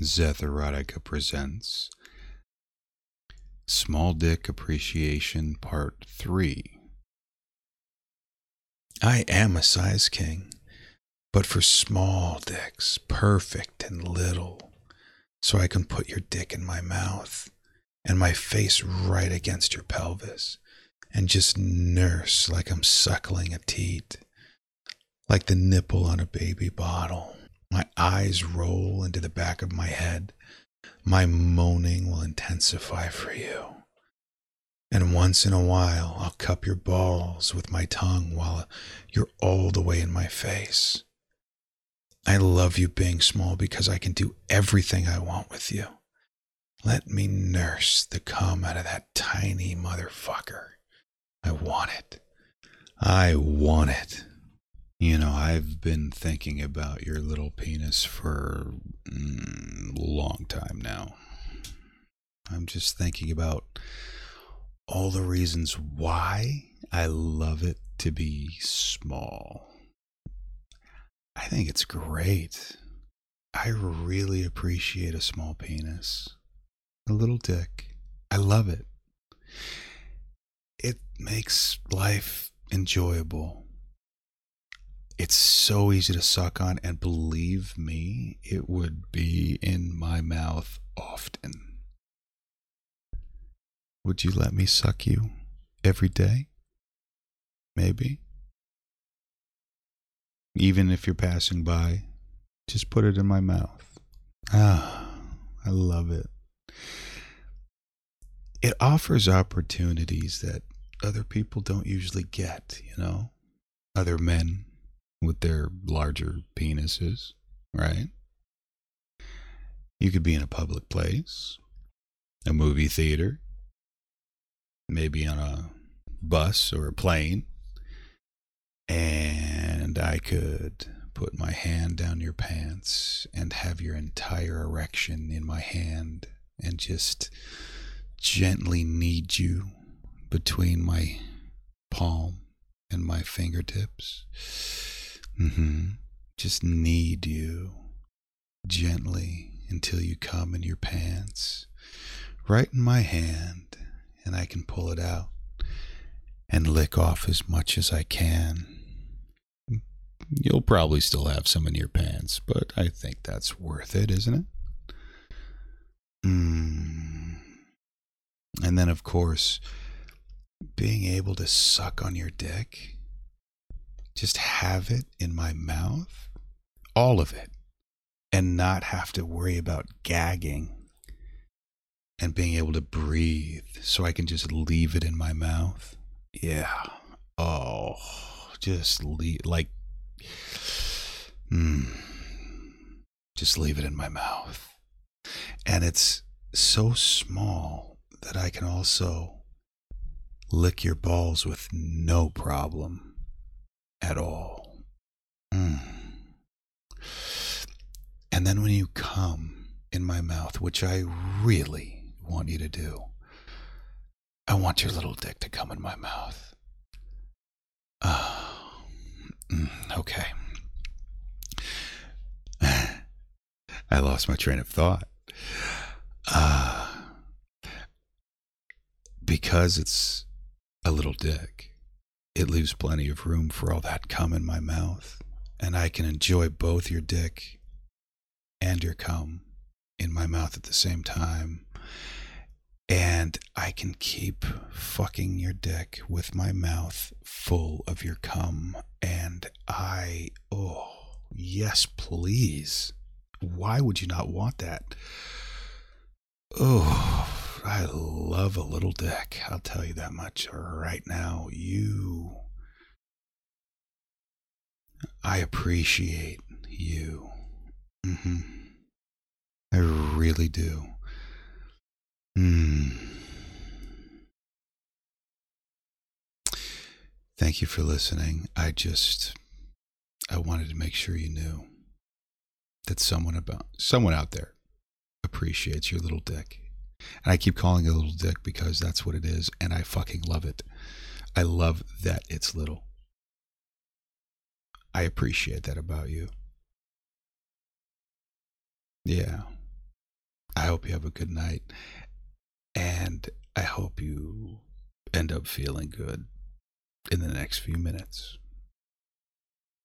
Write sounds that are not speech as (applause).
Zeth Erotica presents Small Dick Appreciation Part 3. I am a size king, but for small dicks, perfect and little, so I can put your dick in my mouth and my face right against your pelvis and just nurse like I'm suckling a teat, like the nipple on a baby bottle. My eyes roll into the back of my head. My moaning will intensify for you. And once in a while, I'll cup your balls with my tongue while you're all the way in my face. I love you being small because I can do everything I want with you. Let me nurse the cum out of that tiny motherfucker. I want it. I want it. You know, I've been thinking about your little penis for mm, a long time now. I'm just thinking about all the reasons why I love it to be small. I think it's great. I really appreciate a small penis, a little dick. I love it. It makes life enjoyable it's so easy to suck on and believe me it would be in my mouth often. Would you let me suck you every day? Maybe. Even if you're passing by just put it in my mouth. Ah i love it. It offers opportunities that other people don't usually get you know? Other men with their larger penises, right? You could be in a public place, a movie theater, maybe on a bus or a plane, and I could put my hand down your pants and have your entire erection in my hand and just gently knead you between my palm and my fingertips Mm-hmm. Just knead you gently until you come in your pants, right in my hand, and I can pull it out and lick off as much as I can. You'll probably still have some in your pants, but I think that's worth it, isn't it? Mm. And then, of course, being able to suck on your dick just have it in my mouth, all of it, and not have to worry about gagging and being able to breathe so I can just leave it in my mouth. Yeah. Oh, just leave, like, mm, just leave it in my mouth. And it's so small that I can also lick your balls with no problem at all. Mm. And then when you come in my mouth, which I really want you to do, I want your little dick to come in my mouth. Uh, okay. (sighs) I lost my train of thought. Uh, because it's a little dick it leaves plenty of room for all that cum in my mouth, and I can enjoy both your dick and your cum in my mouth at the same time. And I can keep fucking your dick with my mouth full of your cum. And I, oh, yes, please. Why would you not want that? Oh, I love a little dick. I'll tell you that much right now. You. I appreciate you. Mm-hmm. I really do. Mm. Thank you for listening. I just I wanted to make sure you knew that someone about someone out there appreciates your little dick. And I keep calling it a little dick because that's what it is. And I fucking love it. I love that it's little. I appreciate that about you. Yeah. I hope you have a good night. And I hope you end up feeling good in the next few minutes.